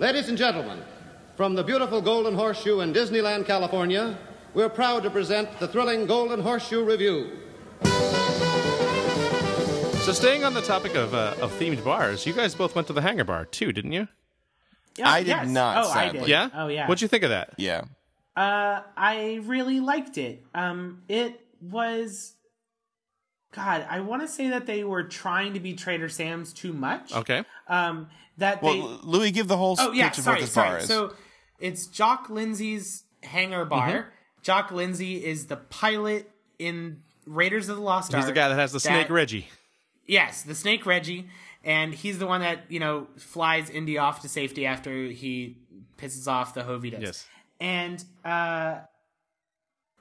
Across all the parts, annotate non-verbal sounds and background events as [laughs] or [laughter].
Ladies and gentlemen, from the beautiful Golden Horseshoe in Disneyland, California, we're proud to present the thrilling Golden Horseshoe Review. So, staying on the topic of uh, of themed bars, you guys both went to the Hangar Bar too, didn't you? Yeah, I did yes. not, Oh, I did. Yeah. Oh, yeah. What'd you think of that? Yeah. Uh, I really liked it. Um, it was. God, I want to say that they were trying to be Trader Sam's too much. Okay. Um, that Well, they. Louis, give the whole Oh yeah, sorry, what this sorry. bar is. So it's Jock Lindsey's hangar bar. Mm-hmm. Jock Lindsey is the pilot in Raiders of the Lost Ark. He's the guy that has the snake that- Reggie. Yes, the snake Reggie, and he's the one that you know flies Indy off to safety after he pisses off the Hovitos. Yes. and uh,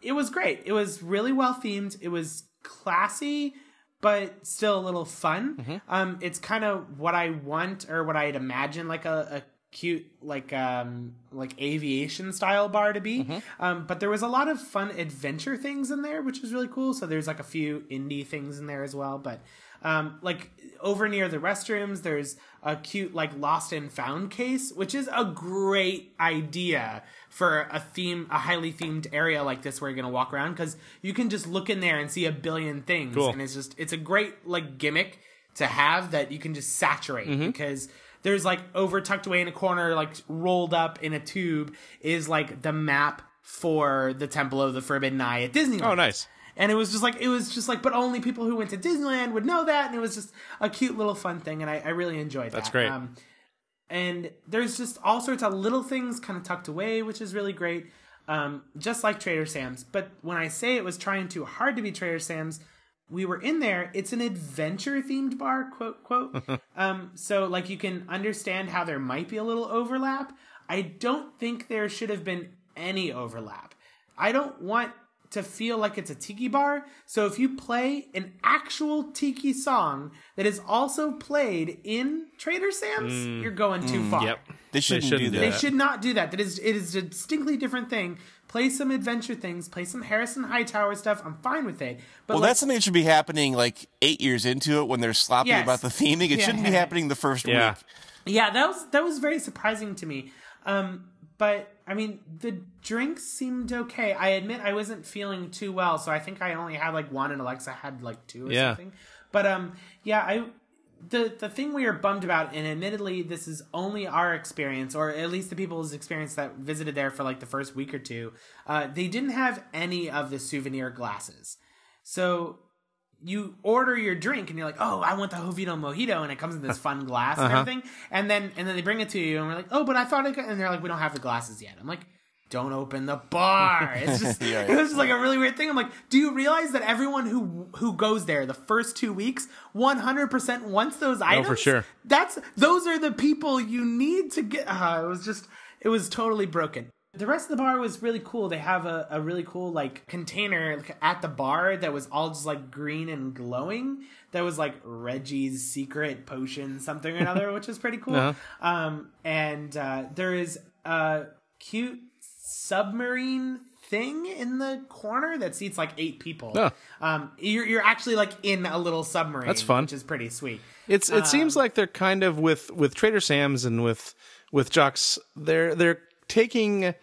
it was great. It was really well themed. It was classy, but still a little fun. Um, it's kind of what I want or what I'd imagine like a, a cute like um like aviation style bar to be. Um but there was a lot of fun adventure things in there which was really cool. So there's like a few Indy things in there as well but um like over near the restrooms there's a cute like lost and found case which is a great idea for a theme a highly themed area like this where you're gonna walk around because you can just look in there and see a billion things Cool. and it's just it's a great like gimmick to have that you can just saturate because there's like over tucked away in a corner like rolled up in a tube is like the map for the temple of the forbidden eye at disneyland Oh, nice. And it was just like it was just like but only people who went to disneyland would know that and it was just a cute little fun thing and i, I really enjoyed that. That's great. um, and there's just all sorts of little things kind of tucked away which is really great um, just like trader sam's. But when i say it was trying too hard to be trader sam's we were in there. It's an adventure themed bar quote quote. [laughs] Um, so like you can understand how there might be a little overlap. I don't think there should have been any overlap. I don't want to feel like it's a tiki bar so if you play an actual tiki song that is also played in trader sam's you're going too far Yep. they shouldn't, shouldn't do do that. they should not do that. That is, it is a distinctly different thing. Play some adventure things. Play some Harrison Hightower stuff. I'm fine with it. But well, like, that's something that should be happening like eight years into it when they're sloppy Yes. about the theming. It Yeah. shouldn't be happening the first Yeah. week. yeah, that was that was very surprising to me. Um, but I mean, the drinks seemed okay. I admit I wasn't feeling too well, so I think I only had like one, and Alexa had like two or Yeah. something. But um, yeah, I the the thing we are bummed about, and admittedly, this is only our experience, or at least the people's experience that visited there for like the first week or two. Uh, they didn't have any of the souvenir glasses, so you order your drink and you're like, oh, I want the Jovito Mojito, and it comes in this [laughs] fun glass and everything, and then and then they bring it to you, and we're like, oh, but I thought it, got-" and they're like, we don't have the glasses yet. I'm like. Don't open the bar. [laughs] It's just Yeah, [laughs] it was just like a really weird thing. I'm like, do you realize that everyone who who goes there the first two weeks, 100 percent wants those items? for sure. That's those are the people you need to get. Uh, it was just it was totally broken. The rest of the bar was really cool. They have a, a really cool like container at the bar that was all just like green and glowing. That was like Reggie's secret potion, something or another, [laughs] which is pretty cool. Uh-huh. Um, and uh, there is a cute submarine thing in the corner that seats like eight people. Um, you're you're actually like in a little submarine. That's fun. which is pretty sweet. It's it seems Um, like they're kind of with with Trader Sam's and with with Jocks. They're they're taking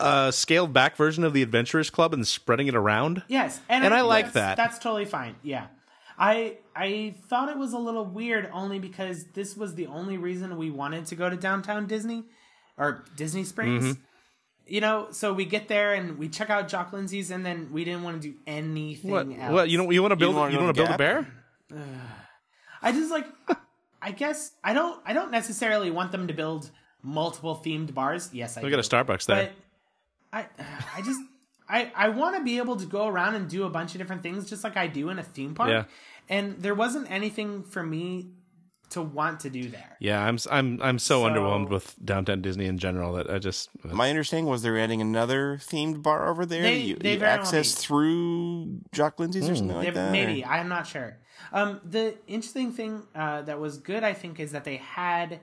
a scaled back version of the Adventurers Club and spreading it around. Yes, and, And I think like that's, that. That's totally fine. Yeah, I I thought it was a little weird only because this was the only reason we wanted to go to downtown Disney or Disney Springs. Mm-hmm. You know, so we get there and we check out Jock Lindsey's, and then we didn't want to do anything What? else. What? You don't you want to build wanna you want to to build a bear? [sighs] I just like. [laughs] I guess I don't. I don't necessarily want them to build multiple themed bars. Yes, I We do. got a Starbucks there. But I, I just, I, I want to be able to go around and do a bunch of different things, just like I do in a theme park. Yeah. And there wasn't anything for me to want to do there. yeah, I'm I'm, I'm so, So- underwhelmed with downtown Disney in general that I just My understanding was they're adding another themed bar over there. They- you, they you very well access through Jock Lindsey's or something like that. maybe or- I'm not sure. Um, the interesting thing uh, that was good, I think, is that they had,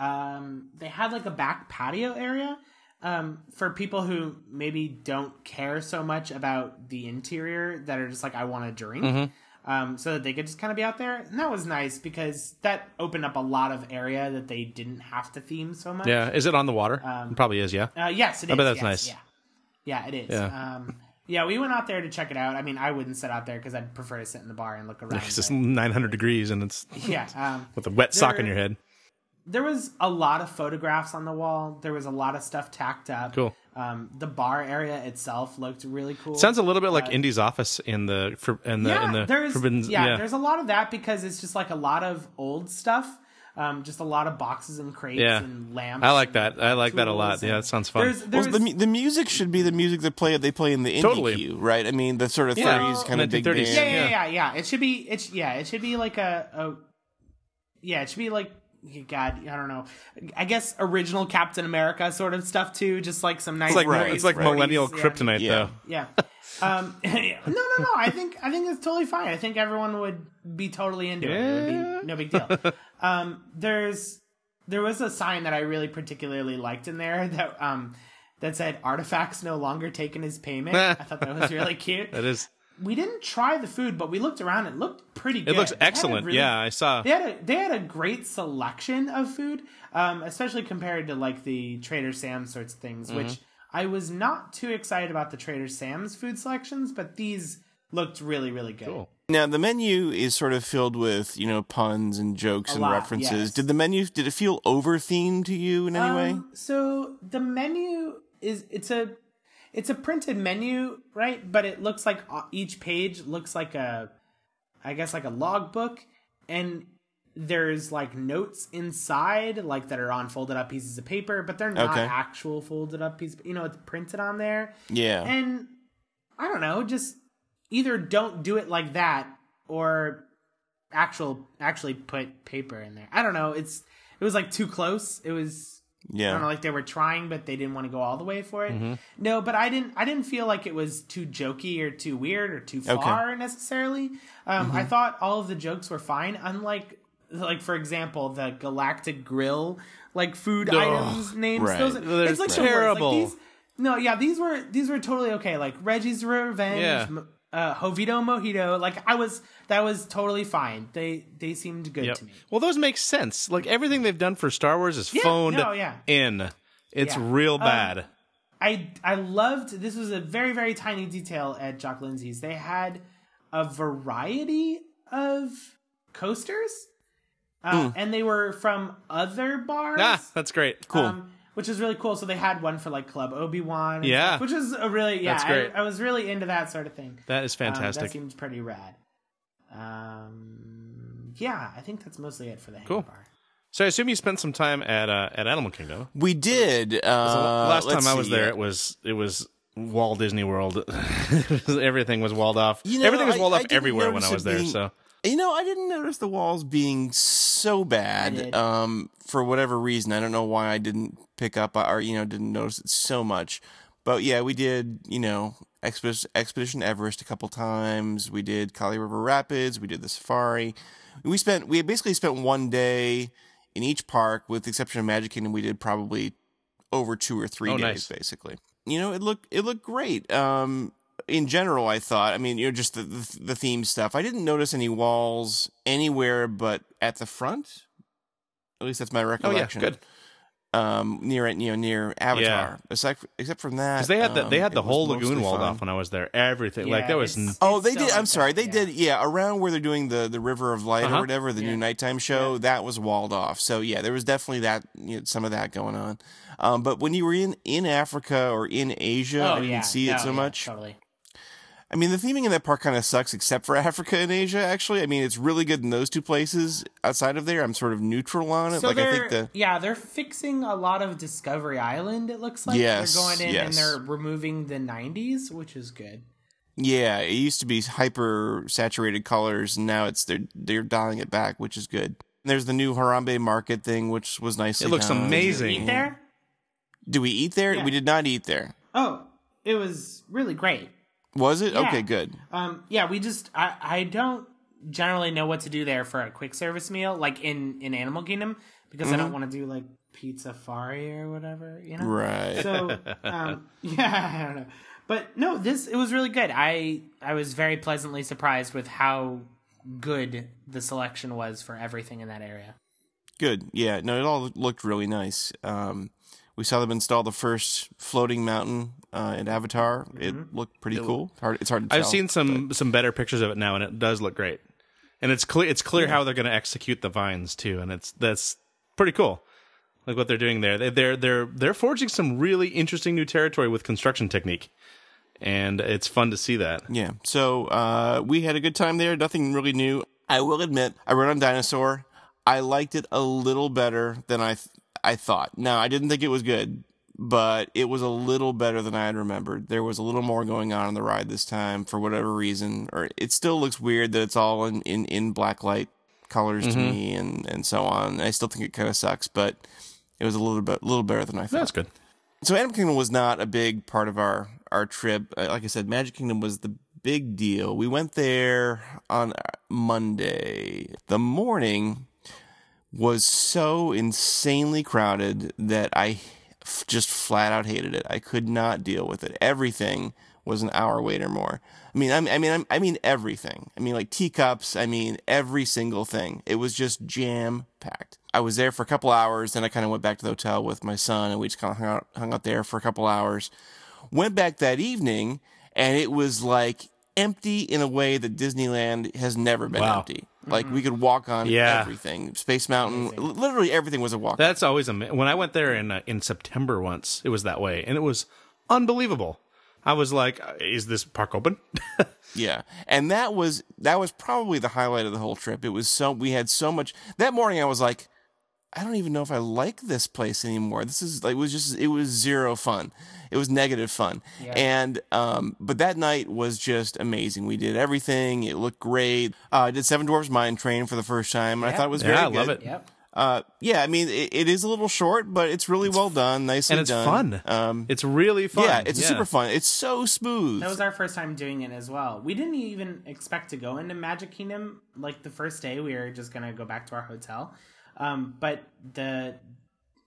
um, they had like a back patio area. Um, for people who maybe don't care so much about the interior that are just like I want to drink. um, so that they could just kind of be out there. And that was nice because that opened up a lot of area that they didn't have to theme so much. Yeah, is it on the water? it probably is. Yeah. Uh, yes, it is. I bet that's yes, nice. Yeah, yeah, it is. Yeah. Um, yeah, we went out there to check it out. I mean, I wouldn't sit out there because I'd prefer to sit in the bar and look around. [laughs] It's just but- 900 degrees and it's yeah, um, with a wet sock in There- your head. There was a lot of photographs on the wall. There was a lot of stuff tacked up. Cool. Um, the bar area itself looked really cool. Sounds a little bit like Indy's office in the for- in the yeah, in the there's Forbidden. yeah, Yeah, there's a lot of that because it's just like a lot of old stuff. Um, just a lot of boxes and crates Yeah. and lamps. I like that. I like that a lot. Yeah, and- that sounds fun. There's, Well, the, the music should be the music that play they play in the Indy Totally. queue, right? I mean, the sort of Yeah. 30s kind of big 1930s. band. yeah, yeah, Yeah. yeah, yeah. It should be. It's yeah. It should be like a, a yeah. It should be like God. I don't know. I guess original Captain America sort of stuff too. Just like some nice. it's like Right, it's like right. millennial yeah. kryptonite Yeah. though. Yeah. Um, [laughs] no, no, no. I think I think it's totally fine. I think everyone would be totally into it. It would be no big deal. Um, there's there was a sign that I really particularly liked in there that um that said artifacts no longer taken as payment. [laughs] I thought that was really cute. That is. We didn't try the food, but we looked around. It looked pretty good. It looks They had a excellent. really- yeah, I saw. They had a they had a great selection of food, um, especially compared to like the Trader Sam's sorts of things, Mm-hmm. which I was not too excited about the Trader Sam's food selections, but these looked really really good. Cool. Now the menu is sort of filled with you know puns and jokes A and lot, references. yes. Did the menu did it feel over themed to you in any way? Um, so the menu is it's a it's a printed menu, right? But it looks like uh, each page looks like a I guess like a logbook and there's like notes inside like that are on folded up pieces of paper, but they're not Okay. actual folded up pieces. You know, it's printed on there. Yeah. And I don't know, just either don't do it like that or actual actually put paper in there. I don't know. It's it was like too close. It was I yeah. don't know, like they were trying, but they didn't want to go all the way for it. No, but I didn't. I didn't feel like it was too jokey or too weird or too far necessarily. Um, I thought all of the jokes were fine. Unlike, like for example, the Galactic Grill like food items names. right. Those, it's like worst. Like, terrible. these- no, yeah, these were these were totally okay. Like Reggie's Revenge, Yeah. m- uh, Jovito Mojito. Like I was, that was totally fine. They they seemed good Yep. to me. Well, those make sense. Like everything they've done for Star Wars is Yeah, phoned no, yeah. in. It's Yeah. real Um, bad. I I loved this was a very very tiny detail at Jock Lindsey's. They had a variety of coasters, uh, and they were from other bars. ah, that's great. Cool. Um, which is really cool. So they had one for like Club Obi Wan, Yeah. which is a really yeah. That's great. I, I was really into that sort of thing. that is Um, fantastic. that seems pretty rad. Um, yeah, I think that's mostly it for the Cool. Bar. so I assume you spent some time at uh, at Animal Kingdom. We did. Uh, Last time I was see, there, it was it was Walt Disney World. [laughs] Everything was walled off. You know, Everything was walled I off didn't everywhere when I was there. being- So You know, I didn't notice the walls being so bad. Um, for whatever reason, I don't know why I didn't pick up or you know didn't notice it so much. But yeah, we did. You know, Expedition, Expedition Everest a couple times. We did Kali River Rapids. We did the safari. We spent we basically spent one day in each park, with the exception of Magic Kingdom. We did probably over two or three Oh, days, nice. basically. You know, it looked it looked great. Um, in general, I thought. I mean, you know, just the, the the theme stuff. I didn't notice any walls anywhere but at the front. At least that's my recollection. oh yeah, recollection. good. Um, near you know near Avatar. Yeah. Except except from that, Because they had the they um, had the whole lagoon walled fine. off when I was there. Everything like Yeah, that was. it's- Oh, it's they still did. I'm sorry. that, They yeah. did. Yeah, around where they're doing the the River of Light Uh-huh. or whatever, the Yeah. new nighttime show. That was walled off. So yeah, there was definitely that you know, some of that going on. Um, but when you were in in Africa or in Asia, I Oh didn't yeah, see no, it so yeah, much. Totally. I mean, the theming in that park kind of sucks, except for Africa and Asia. Actually, I mean, it's really good in those two places. Outside of there, I'm sort of neutral on it. So like I think the yeah they're fixing a lot of Discovery Island. It looks like Yes, they're going in and yes. they're removing the '90s, which is good. yeah, it used to be hyper saturated colors, and now it's they're they're dialing it back, which is good. And There's the new Harambe Market thing, which was nice. It looks amazing. Eat there? Do we eat there? Yeah. We did not eat there. Oh, it was really great. Was it? Yeah. Okay, good. Um, yeah, we just I I don't generally know what to do there for a quick service meal, like in in Animal Kingdom, because I don't want to do like Pizzafari or whatever, you know. Right. So um, [laughs] yeah, I don't know, but no, this it was really good. I I was very pleasantly surprised with how good the selection was for everything in that area. Good. Yeah. No, it all looked really nice. Um, we saw them install the first floating mountain uh, in Avatar. It looked pretty cool. Hard, it's hard to tell. I've seen some some better pictures of it now, and it does look great. And it's clear it's clear how they're going to execute the vines too, and it's that's pretty cool. Like what they're doing there, they, they're they're they're forging some really interesting new territory with construction technique, and it's fun to see that. Yeah. So uh, we had a good time there. Nothing really new. I will admit, I rode on Dinosaur. I liked it a little better than I th- I thought. Now, I didn't think it was good, but it was a little better than I had remembered. There was a little more going on in the ride this time for whatever reason. Or it still looks weird that it's all in in, in black light colors to me and and so on. I still think it kind of sucks, but it was a little bit a little better than I thought. That's good. So Animal Kingdom was not a big part of our our trip. Uh, Like I said, Magic Kingdom was the big deal. We went there on Monday. The morning was so insanely crowded that I f- just flat out hated it. I could not deal with it. Everything was an hour wait or more. I mean, I mean, I mean, I mean everything. I mean, like teacups. I mean, every single thing. It was just jam packed. I was there for a couple hours, then I kind of went back to the hotel with my son, and we just kind of hung out, hung out there for a couple hours. Went back that evening, and it was like empty in a way that Disneyland has never been Wow. empty. Like we could walk on Yeah. everything. Space Mountain, li- literally everything was a walk. That's always a when I went there in uh, in September once. It was that way, and it was unbelievable. I was like, uh, "Is this park open?" [laughs] Yeah. And that was that was probably the highlight of the whole trip. It was so we had so much that morning I was like I don't even know if I like this place anymore. This is like it was just it was zero fun. It was negative fun. And um but that night was just amazing. We did everything. It looked great. Uh, I did Seven Dwarfs Mine Train for the first time and I thought it was very yeah, I good. love it. Yep. Uh yeah, I mean it, it is a little short, but it's really well done, nicely and it's done. fun. Um it's really fun. yeah, it's super fun. It's so smooth. That was our first time doing it as well. We didn't even expect to go into Magic Kingdom like the first day. We were just gonna go back to our hotel. Um, but the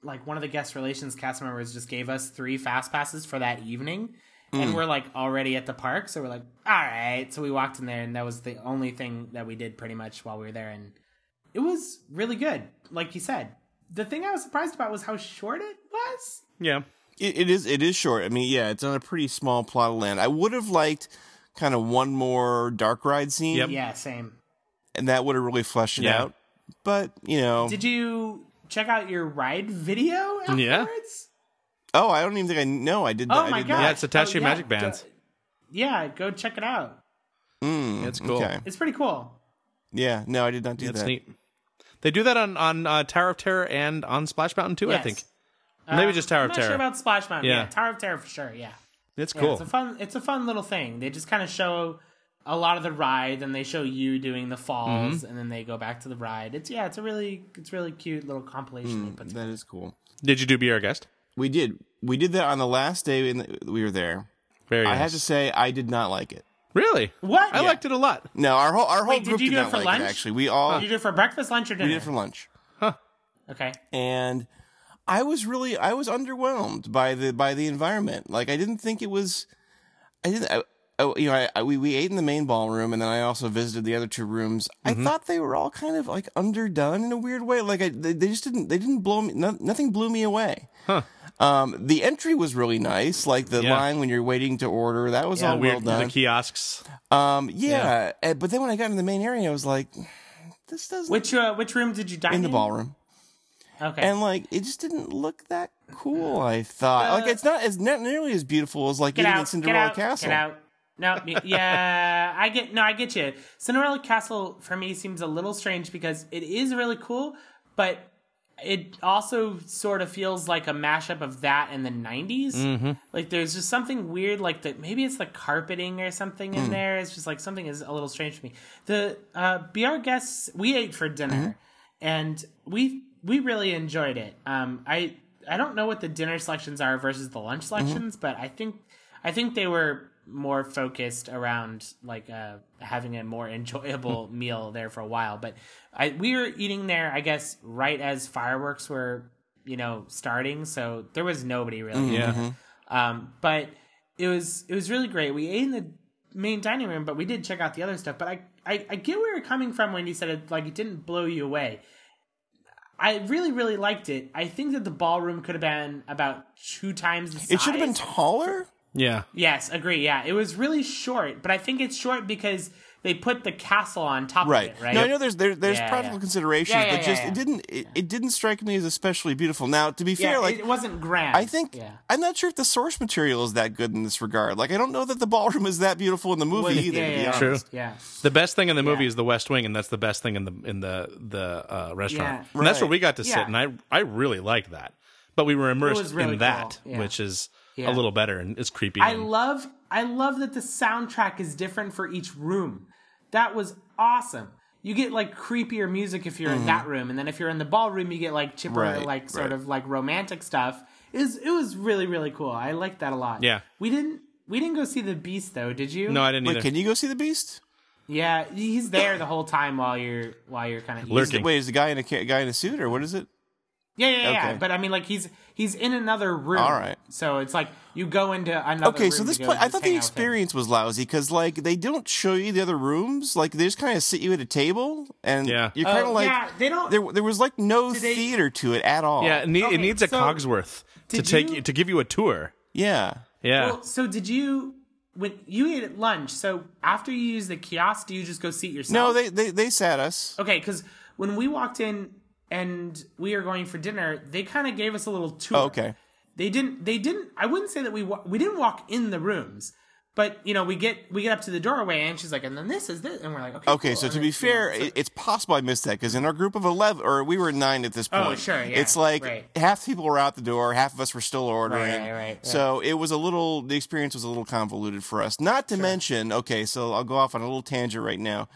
like one of the guest relations cast members just gave us three fast passes for that evening. And we're like already at the park, so we're like, all right. So we walked in there, and that was the only thing that we did pretty much while we were there, and it was really good. Like you said, the thing I was surprised about was how short it was. yeah. It, it is. It is short. I mean, yeah, it's on a pretty small plot of land. I would have liked kind of one more dark ride scene, Yep. Yeah, same. and that would have really fleshed it Yeah. out. But you know, Did you check out your ride video afterwards? Yeah. oh, I don't even think I know. I did. Oh I my did god! Yeah, it's attached Oh, to your yeah, magic bands. go- yeah, go check it out. Mm, It's cool. Okay. It's pretty cool. Yeah. No, I did not do That's that. neat. They do that on on uh, Tower of Terror and on Splash Mountain too. I Yes. think maybe Um, just Tower I'm of not Terror. sure about Splash Mountain. Yeah. Yeah. Tower of Terror for sure. Yeah. it's Yeah, cool. It's a fun. It's a fun little thing. They just kind of show a lot of the ride, and they show you doing the falls, Mm-hmm. and then they go back to the ride. It's yeah. It's a really it's really cute little compilation. they put together. That is cool. Did you do Be Our Guest? We did. We did that on the last day in the, we were there. Very. I nice. have to say, I did not like it. Really? What? I Yeah. liked it a lot. No, our whole our whole Wait, did group you did do it not for like lunch? it. Actually, we all Did you do it for breakfast, lunch, or dinner? we did it for lunch. okay. and I was really I was underwhelmed by the by the environment. Like I didn't think it was. I didn't. I, I, you know, I, I, we we ate in the main ballroom, and then I also visited the other two rooms. I thought they were all kind of like underdone in a weird way. Like I, they, they just didn't. They didn't blow me. No, nothing blew me away. Huh. Um, the entry was really nice. Like the Yeah. line when you're waiting to order, that was Yeah, all Weird. well The kiosks. Um, yeah, eh, but then when I got in the main area, I was like, this doesn't Which uh, which room did you dine in the ballroom. Okay. and like it just didn't look that cool. I thought like it's not as not nearly as beautiful as like get eating out, at Cinderella get out, Castle. Get out. No, yeah, I get no, I get you. Cinderella Castle for me seems a little strange because it is really cool, but it also sort of feels like a mashup of that and the 90s. Mm-hmm. Like there's just something weird, like the maybe it's the carpeting or something Mm. in there. It's just like something is a little strange to me. The uh, be our guests. We ate for dinner, Mm-hmm. and we we really enjoyed it. Um, I I don't know what the dinner selections are versus the lunch Mm-hmm. selections, but I think I think they were more focused around like uh, having a more [laughs] enjoyable meal there for a while. But I we were eating there, I guess, right as fireworks were you know starting, so there was nobody really. Yeah. there. Um, but it was it was really great. We ate in the main dining room, but we did check out the other stuff. But I I, I get where you're coming from when you said it like it didn't blow you away. I really, really liked it. I think that the ballroom could have been about two times the size. It should have been taller. Yeah. Yes, agree. Yeah, it was really short, but I think it's short because they put the castle on top Right. of it, right? No, I know there's there, there's Yeah, practical yeah. considerations, Yeah, yeah, but just yeah, it didn't it, it didn't strike me as especially beautiful. Now, to be yeah, fair, like it wasn't grand. I think Yeah. I'm not sure if the source material is that good in this regard. Like I don't know that the ballroom is that beautiful in the movie Was- either. yeah, to be yeah, honest. True. Yeah. The best thing in the movie Yeah. is the West Wing, and that's the best thing in the in the the uh, restaurant. Yeah. And that's where we got to sit, Yeah. and I I really liked that. But we were immersed really in that, cool. Yeah. which is Yeah. a little better and it's creepy. I and- love I love that the soundtrack is different for each room. That was awesome. You get like creepier music if you're in that room, and then if you're in the ballroom, you get like chipper, Mm-hmm. Right, like sort right. of like romantic stuff. It was, it was really really cool. I liked that a lot. Yeah. we didn't we didn't go see the Beast though, did you? no, I didn't Wait, either. can you go see the Beast? Yeah, he's there the whole time while you're while you're kind of Lurking. Is wait, is the guy in a guy in a suit or what is it? Yeah, yeah, yeah. Okay. But I mean, like he's he's in another room. All right. So it's like you go into another. Room. Okay, so this to place, I thought the out with him. experience was lousy because like they don't show you the other rooms. Like they just kind of sit you at a table and Yeah. you're kind of Oh, like yeah, they don't- There, there was like no they- theater to it at all. yeah, it, need, it needs a so Cogsworth to take you- you, to give you a tour. yeah. Yeah. Well, so did you when you ate at lunch? So after you use the kiosk, do you just go seat yourself? No, they, they they sat us. Okay, because when we walked in and we are going for dinner, they kind of gave us a little tour. Oh, okay. They didn't. They didn't. I wouldn't say that we wa- we didn't walk in the rooms, but you know we get we get up to the doorway and she's like, and then this is this, and we're like, okay. Okay, cool. so to be fair, so- it's possible I missed that because in our group of eleven, or we were nine at this oh, point. Oh, sure, yeah, It's like right. half the people were out the door, half of us were still ordering. Right, right, right, So it was a little. The experience was a little convoluted for us. Not to mention, okay, so I'll go off on a little tangent right now.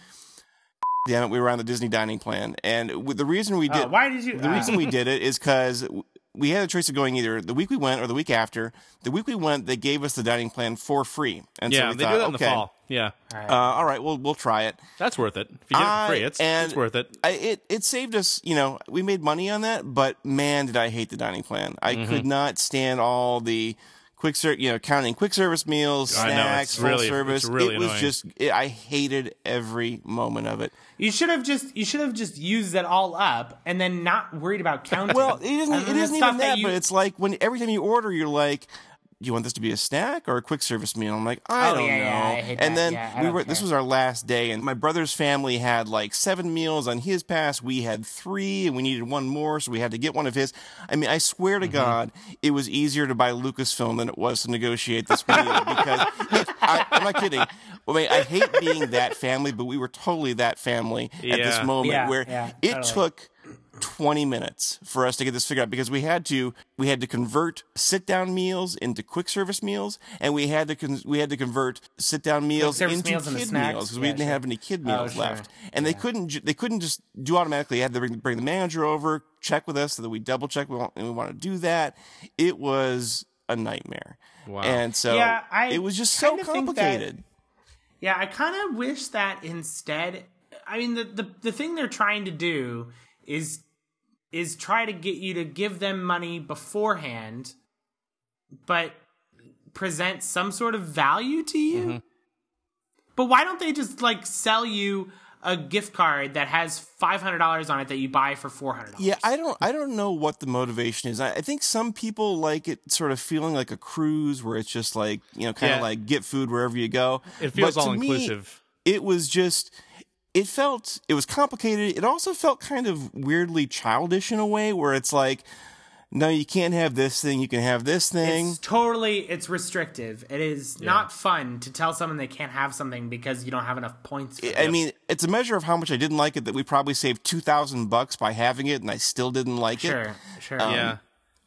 Damn it, we were on the Disney dining plan, and the reason we did Uh, why did you? the uh, reason we did it is because we had a choice of going either the week we went or the week after. The week we went, they gave us the dining plan for free, and so yeah, we they thought, do that in okay, the fall. Yeah. Uh, all right, well, we'll try it. That's worth it. If you get it for free, it's, and it's worth it. I, it it saved us. You know, we made money on that, but man, did I hate the dining plan. I Mm-hmm. could not stand all the quick ser- you know, counting quick service meals, I know, snacks, it's full really- service. it's really it was annoying. just it, I hated every moment of it. You should have just you should have just used it all up and then not worried about counting. Well, it isn't. And It then the isn't stuff even that, you- but it's like when every time you order, you're like, "Do you want this to be a snack or a quick service meal?" I'm like, "I Oh, don't yeah, know." yeah, I and that. then Yeah, we were. This was our last day, and my brother's family had like seven meals on his pass. We had three, and we needed one more, so we had to get one of his. I mean, I swear Mm-hmm. to God, it was easier to buy Lucasfilm than it was to negotiate this meal because it, [laughs] I, I'm not kidding. I mean, I hate being that family, but we were totally that family at this moment where it totally. took 20 minutes for us to get this figured out because we had to we had to convert sit down meals into quick service meals and we had to con- we had to convert sit down meals into meals kid meals because we didn't sure. have any kid Oh, meals sure. left and they couldn't ju- they couldn't just do automatically they had to bring, bring the manager over check with us so that we double check we want, and we want to do that it was a nightmare Wow. and so Yeah, I it was just so kinda that- complicated Yeah, I kind of wish that instead. I mean, the, the the thing they're trying to do is is try to get you to give them money beforehand, but present some sort of value to you. Mm-hmm. But why don't they just like sell you a gift card that has five hundred dollars on it that you buy for four hundred dollars? Yeah, I don't I don't know what the motivation is. I, I think some people like it sort of feeling like a cruise where it's just like, you know, kind of Yeah. like get food wherever you go. It feels But to all me, inclusive. it was just it felt it was complicated. It also felt kind of weirdly childish in a way where it's like no, you can't have this thing, you can have this thing. It's totally it's restrictive. It is not fun to tell someone they can't have something because you don't have enough points. For I it. mean, it's a measure of how much I didn't like it that we probably saved 2000 bucks by having it and I still didn't like it. sure, sure. Um, yeah.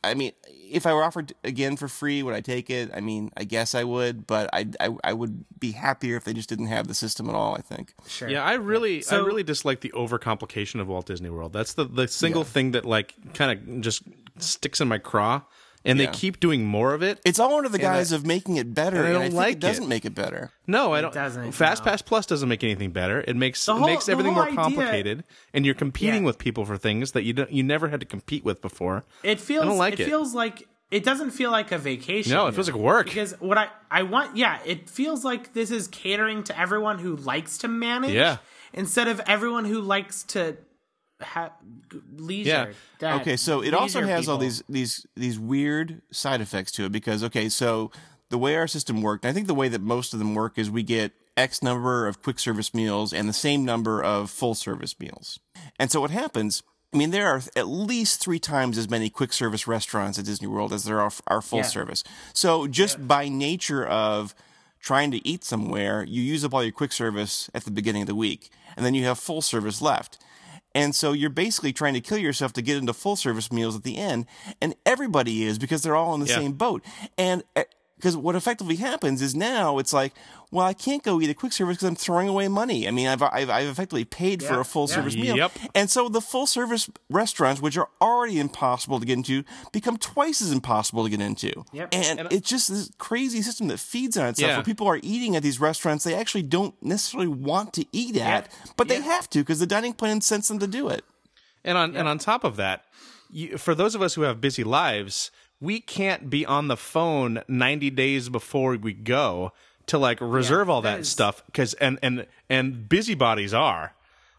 I mean, if I were offered again for free, would I take it? I mean, I guess I would, but I, I, I would be happier if they just didn't have the system at all. I think. sure. Yeah, I really, So- I really dislike the overcomplication of Walt Disney World. That's the the single thing that like kind of just sticks in my craw, and Yeah. they keep doing more of it. It's all under the guise of making it better, and I and I, don't think like it doesn't it. make it better. No, I don't. doesn't, Fast no. Pass Plus doesn't make anything better. It makes The it whole- makes everything whole more idea- complicated, and you're competing Yeah. with people for things that you don't, you never had to compete with before. It feels. I don't like it, it. feels like it doesn't feel like a vacation. No, it feels like work. because what I I want. Yeah, it feels like this is catering to everyone who likes to manage. Yeah. instead of everyone who likes to have leisure. Yeah. okay so it also has all these these these weird side effects to it because okay so the way our system worked i think the way that most of them work is we get x number of quick service meals and the same number of full service meals and so what happens I mean, there are at least three times as many quick service restaurants at Disney World as there are, are full Yeah. service. So, just by nature of trying to eat somewhere, you use up all your quick service at the beginning of the week, and then you have full service left. And so you're basically trying to kill yourself to get into full service meals at the end. And everybody is because they're all in the Yeah. same boat. And eh, because what effectively happens is now it's like, well, I can't go eat a quick service because I'm throwing away money. I mean, I've, I've, I've effectively paid for a full Yeah. service meal. Yep. And so the full service restaurants, which are already impossible to get into, become twice as impossible to get into. Yep. And, it's just this crazy system that feeds on itself Yeah. where people are eating at these restaurants they actually don't necessarily want to eat at, but they have to because the dining plan sends them to do it. And on and on top of that, you, for those of us who have busy lives, we can't be on the phone 90 days before we go to like reserve all that that is- stuff cuz and and and busybodies are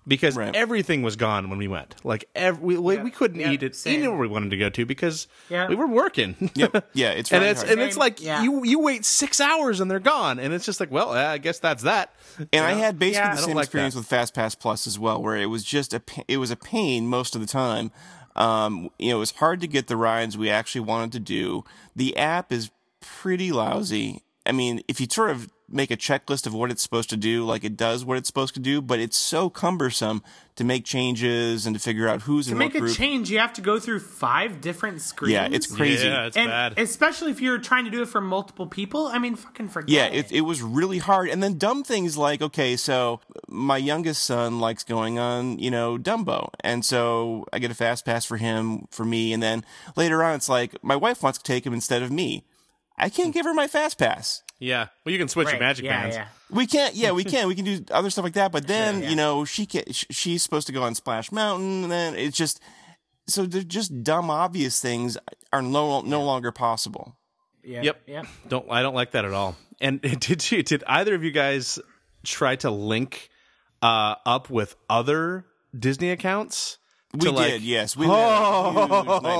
because Right. everything was gone when we went. Like every, we, we, we couldn't Yeah, eat it same. anywhere we wanted to go to because Yeah. we were working. Yep. [laughs] Yeah, it's and it's hard. and it's like Yeah. you you wait 6 hours and they're gone and it's just like, well, I guess that's that. And I had basically Yeah. The same like experience that. with FastPass Plus as well, where it was just a it was a pain most of the time. Um, you know, it was hard to get the rides we actually wanted to do. The app is pretty lousy. I mean, if you sort of make a checklist of what it's supposed to do, like it does what it's supposed to do, but it's so cumbersome to make changes and to figure out who's to in make what a change, you have to go through five different screens. Yeah, it's crazy. Yeah, it's and bad. especially if you're trying to do it for multiple people. I mean, fucking forget. Yeah, it. it, it was really hard. And then dumb things like, okay, so my youngest son likes going on, you know, Dumbo. And so I get a fast pass for him, for me. And then later on, it's like, my wife wants to take him instead of me. I can't give her my fast pass. Yeah. Well, you can switch Right, magic yeah, bands. Yeah. We can't, yeah, we can. We can do other stuff like that. But [laughs] then, yeah. you know, she can, sh- she's supposed to go on Splash Mountain. And then it's just, so they're just dumb, obvious things are no, no longer possible. Yeah. Yep. Yep. Don't I don't like that at all. And [laughs] did you did either of you guys try to link uh up with other Disney accounts? We To, like- did, yes. We had a huge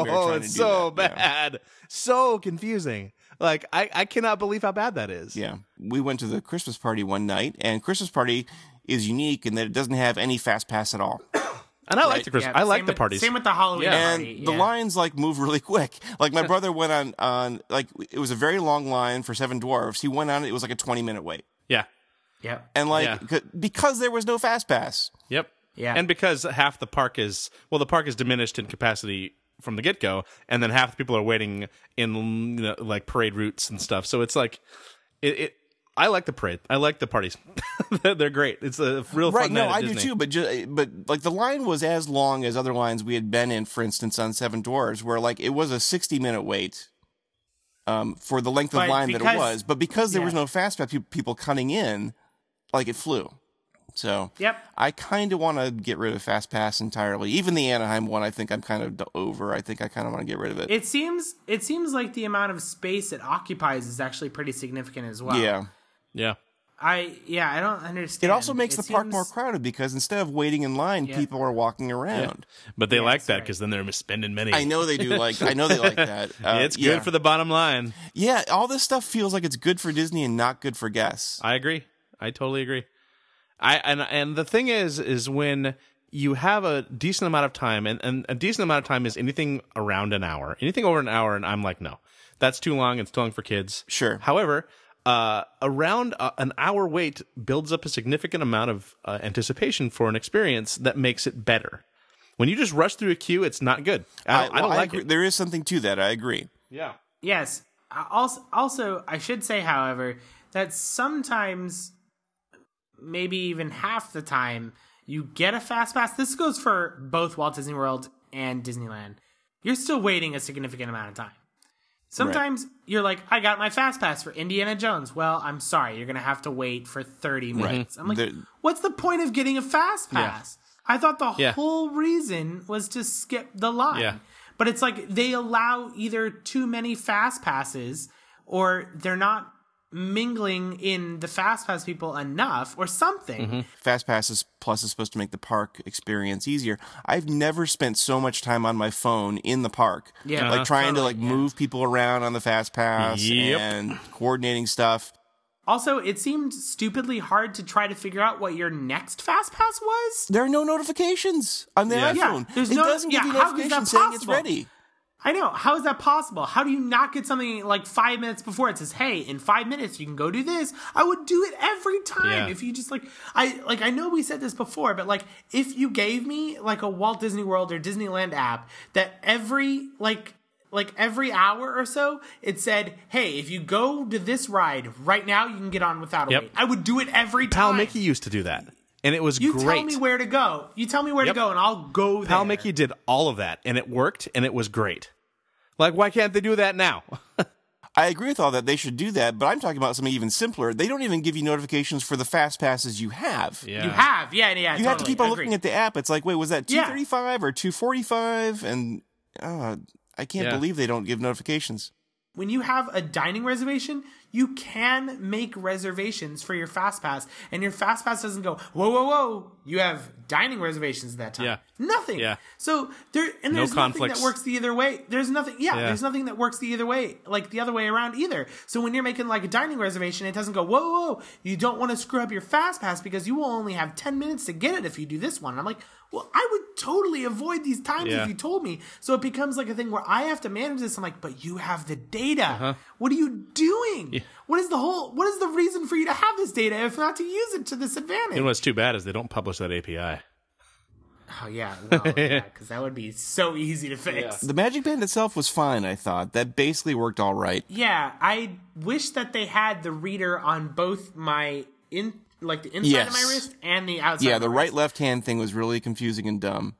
Oh, it's so that. Yeah. bad. So confusing. Like I, I cannot believe how bad that is. Yeah. We went to the Christmas party one night, and Christmas party is unique in that it doesn't have any fast pass at all. [coughs] And I like the Christmas Yeah, I like same the with- parties. Same with the Halloween Yeah. And party. the yeah. lines like move really quick. Like my [laughs] brother went on on like it was a very long line for Seven Dwarfs. He went on it. It was like a twenty minute wait, yeah. Yeah. and like Yeah. because there was no fast pass. Yep. Yeah. And because half the park is well, the park is diminished in capacity from the get go, and then half the people are waiting in you know, like parade routes and stuff. So it's like it. it I like the parade. I like the parties. [laughs] They're- great. It's a real Right? fun No, I do too. But ju- but like the line was as long as other lines we had been in. For instance, on Seven Dwarfs, where like it was a sixty minute wait. Um, for the length of But line that it was, but because there was no fast pass, people cutting in, like it flew. So Yep. I kind of want to get rid of Fast Pass entirely. Even the Anaheim one, I think I'm kind of d- over. I think I kind of want to get rid of it. It seems it seems like the amount of space it occupies is actually pretty significant as well. yeah. Yeah. I yeah, I don't understand. It also makes It the park seems- more crowded because instead of waiting in line, Yeah. people are walking around. But they like that's that right. because then they're spending money. I know they do [laughs] like. I know they like that. [laughs] Uh, it's good yeah. for the bottom line. Yeah, all this stuff feels like it's good for Disney and not good for guests. I agree. I totally agree. I and and the thing is is when you have a decent amount of time and, and a decent amount of time is anything around an hour. Anything over an hour and I'm like no. That's too long. It's too long for kids. Sure. However, uh, around uh, an hour wait builds up a significant amount of uh, anticipation for an experience that makes it better. When you just rush through a queue, it's not good. I don't, I, don't like agree. it. There is something to that. I agree. Yeah. Yes. Also, also, I should say, however, that sometimes, maybe even half the time, you get a fast pass. This goes for both Walt Disney World and Disneyland. You're still waiting a significant amount of time. Sometimes you're like, I got my fast pass for Indiana Jones. Well, I'm sorry, you're gonna have to wait for 30 minutes. I'm like, what's the point of getting a fast pass? I thought the Yeah. whole reason was to skip the line. Yeah. But it's like they allow either too many fast passes or they're not mingling in the fast pass people enough or something. Fast Passes Plus is supposed to make the park experience easier. I've never spent so much time on my phone in the park. Yeah. like Uh-huh. trying to like yeah. move people around on the Fast Pass Yep. and coordinating stuff. Also, it seemed stupidly hard to try to figure out what your next fast pass was. There are no notifications on the Yeah. Yeah, iPhone. there's it no- doesn't give yeah, you how is that saying it's possible? ready. I know. How is that possible? How do you not get something like five minutes before it says, "Hey, in five minutes you can go do this"? I would do it every time Yeah. if you just like I like I know we said this before, but like if you gave me like a Walt Disney World or Disneyland app that every like like every hour or so it said, "Hey, if you go to this ride right now, you can get on without a Yep. wait." I would do it every time. Pal. Mickey used to do that, and it was you great. You tell me where to go. You tell me where Yep. to go, and I'll go there. Pal Mickey did all of that, and it worked, and it was great. Like, why can't they do that now? [laughs] I agree with all that. They should do that, but I'm talking about something even simpler. They don't even give you notifications for the fast passes you have. yeah, You have, yeah, yeah. You have to keep on Agreed. looking at the app. It's like, wait, was that Yeah. 235 or 245? And uh, I can't Yeah. believe they don't give notifications. when you have a dining reservation, you can make reservations for your fast pass, and your fast pass doesn't go whoa whoa whoa. You have dining reservations at that time. Yeah. nothing. Yeah. So there and No there's nothing conflicts. that works the either way. There's nothing. Yeah, Yeah. there's nothing that works the either way, like the other way around either. So when you're making like a dining reservation, it doesn't go whoa whoa. whoa. You don't want to screw up your fast pass because you will only have ten minutes to get it if you do this one. And I'm like. Well, I would totally avoid these times Yeah. if you told me. So it becomes like a thing where I have to manage this. I'm like, but you have the data. Uh-huh. What are you doing? What is the whole? What is the reason for you to have this data if not to use it to this advantage? And what's too bad is they don't publish that API. oh yeah, well, yeah, because that would be so easy to fix. The Magic Band itself was fine, I thought. That basically worked all right. Yeah, I wish that they had the reader on both my in like the inside Yes. of my wrist and the outside. Yeah, of the my right left hand thing was really confusing and dumb.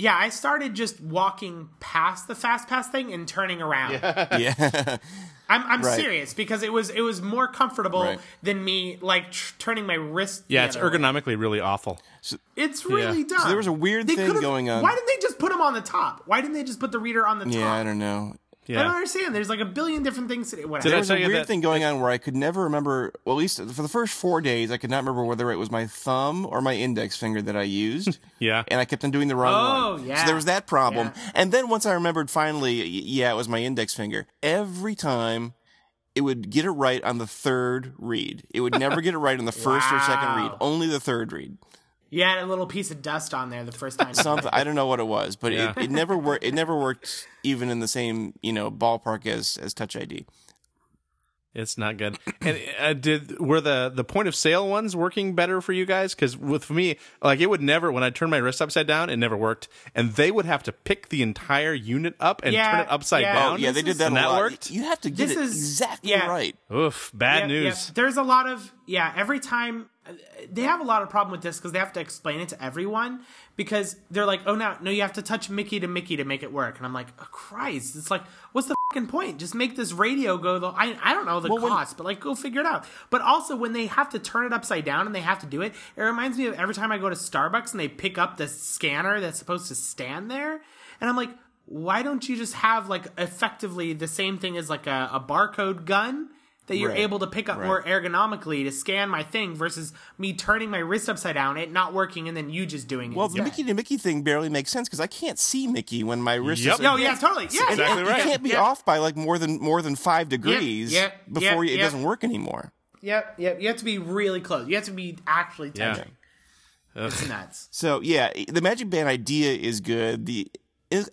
Yeah, I started just walking past the fast pass thing and turning around. [laughs] Yeah. I'm I'm Right. serious because it was it was more comfortable Right. than me like tr- turning my wrist. Yeah, the it's other way. ergonomically really awful. It's really Yeah. dumb. So there was a weird They thing going on. Why didn't they just put them on the top? Why didn't they just put the reader on the top? yeah, I don't know. I don't understand. There's like a billion different things. To, whatever. Did I There was a weird that- thing going on where I could never remember. Well, at least for the first four days, I could not remember whether it was my thumb or my index finger that I used. [laughs] yeah. and I kept on doing the wrong Oh, one. yeah. So there was that problem. Yeah. And then once I remembered finally, yeah, it was my index finger. Every time it would get it right on the third read. It would never get it right on the first or second read, [laughs] only the third read. You had a little piece of dust on there the first time. [laughs] Something I don't know what it was, but Yeah. it, it never worked. It never worked even in the same you know ballpark as as Touch ID. It's not good. [clears throat] And uh, did were the the point of sale ones working better for you guys? Because with me, like it would never when I turned my wrist upside down, it never worked, and they would have to pick the entire unit up and Yeah, turn it upside yeah. down. Oh yeah, they did is- that and a that lot. worked? You have to get This it is- exactly yeah. right. Oof, bad Yep, news. yep. There's a lot of yeah. Every time they have a lot of problem with this because they have to explain it to everyone because they're like, oh no, no, you have to touch Mickey to Mickey to make it work, and I'm like, oh, Christ, it's like, what's the fucking point? Just make this radio go. The I I don't know the Well, when- cost, but like go figure it out. But also when they have to turn it upside down and they have to do it, it reminds me of every time I go to Starbucks and they pick up the scanner that's supposed to stand there, and I'm like. Why don't you just have like effectively the same thing as like a, a barcode gun that you're Right. able to pick up Right. more ergonomically to scan my thing versus me turning my wrist upside down, it not working, and then you just doing it. Well, the. Mickey to Mickey thing barely makes sense because I can't see Mickey when my wrist Yep. is. No, yeah, totally. Yeah, And- Exactly and right. You can't be Yeah. off by like more than more than five degrees yep, before yep, it yep. doesn't work anymore. Yep, yep. You have to be really close. You have to be actually Yeah. touching. It's nuts. So yeah, the Magic Band idea is good. The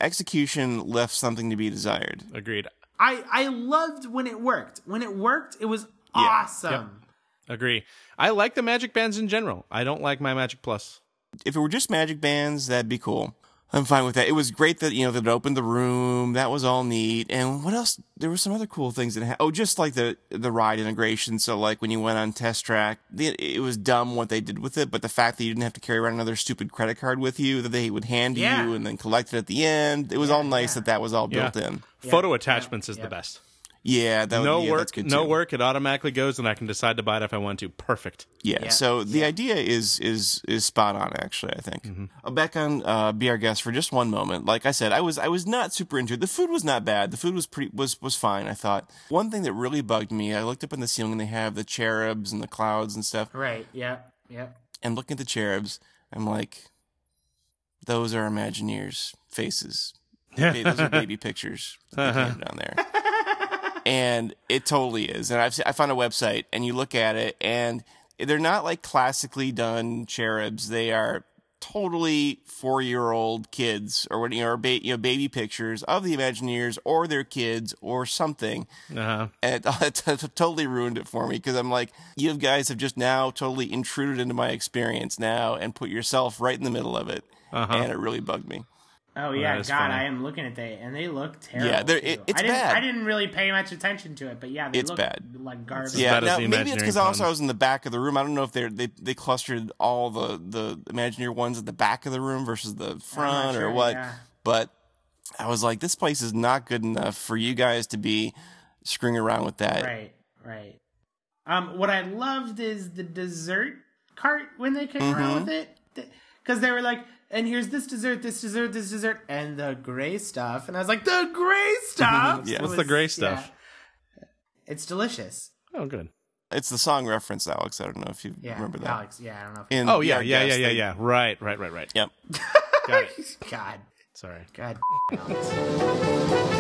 execution left something to be desired. Agreed. I I loved when it worked. When it worked, it was awesome. Agree. I like the Magic Bands in general. I don't like my Magic Plus. If it were just Magic Bands, that'd be cool. I'm fine with that. It was great that you know that it opened the room. That was all neat. And what else? There were some other cool things that ha- oh, just like the the ride integration. So like when you went on test track, the, it was dumb what they did with it. But the fact that you didn't have to carry around another stupid credit card with you that they would hand Yeah. you and then collect it at the end, it was all nice yeah. that that was all Yeah. built in. Photo attachments is yeah. the best. Yeah, that would, no yeah, work, That's good no too. work. It automatically goes, and I can decide to buy it if I want to. Perfect. Yeah. Yeah. So the idea is is is spot on. Actually, I think. Uh, Back on uh, be our guest for just one moment. Like I said, I was I was not super into it. The food was not bad. The food was pretty was was fine. I thought one thing that really bugged me. I looked up in the ceiling and they have the cherubs and the clouds and stuff. Right. Yeah. Yeah. And looking at the cherubs, I'm like, those are Imagineers faces. Okay, those are [laughs] baby pictures that they have down there. [laughs] And it totally is. And I've I found a website, and you look at it, and they're not like classically done cherubs. They are totally four year old kids, or what you know, or ba- you know, baby pictures of the Imagineers or their kids or something. Uh-huh. And [laughs] it, it totally ruined it for me because I'm like, you guys have just now totally intruded into my experience now and put yourself right in the middle of it, and it really bugged me. Oh yeah, that is God, funny. I am looking at they and they look terrible. Yeah, they're- it- it's I didn't, bad. I didn't really pay much attention to it, but yeah, they It's look bad. like garbage. Yeah, bad now maybe it's because also. I was in the back of the room. I don't know if they they they clustered all the the Imagineer ones at the back of the room versus the front sure, or what. yeah. But I was like, this place is not good enough for you guys to be screwing around with that. Right, right. Um, what I loved is the dessert cart when they came Mm-hmm. around with it, because they were like, "And here's this dessert, this dessert, this dessert, and the gray stuff," and I was like, "The gray stuff." [laughs] Yeah. What's the gray stuff? yeah. It's delicious. Oh, good. It's the song reference, Alex. I don't know if you Yeah, remember that. Alex. Yeah, I don't know. If In Oh Be yeah, yeah, yeah, yeah, yeah. Right, right, right, right. Yep. [laughs] Got it. God, Sorry. God, [laughs] Alex.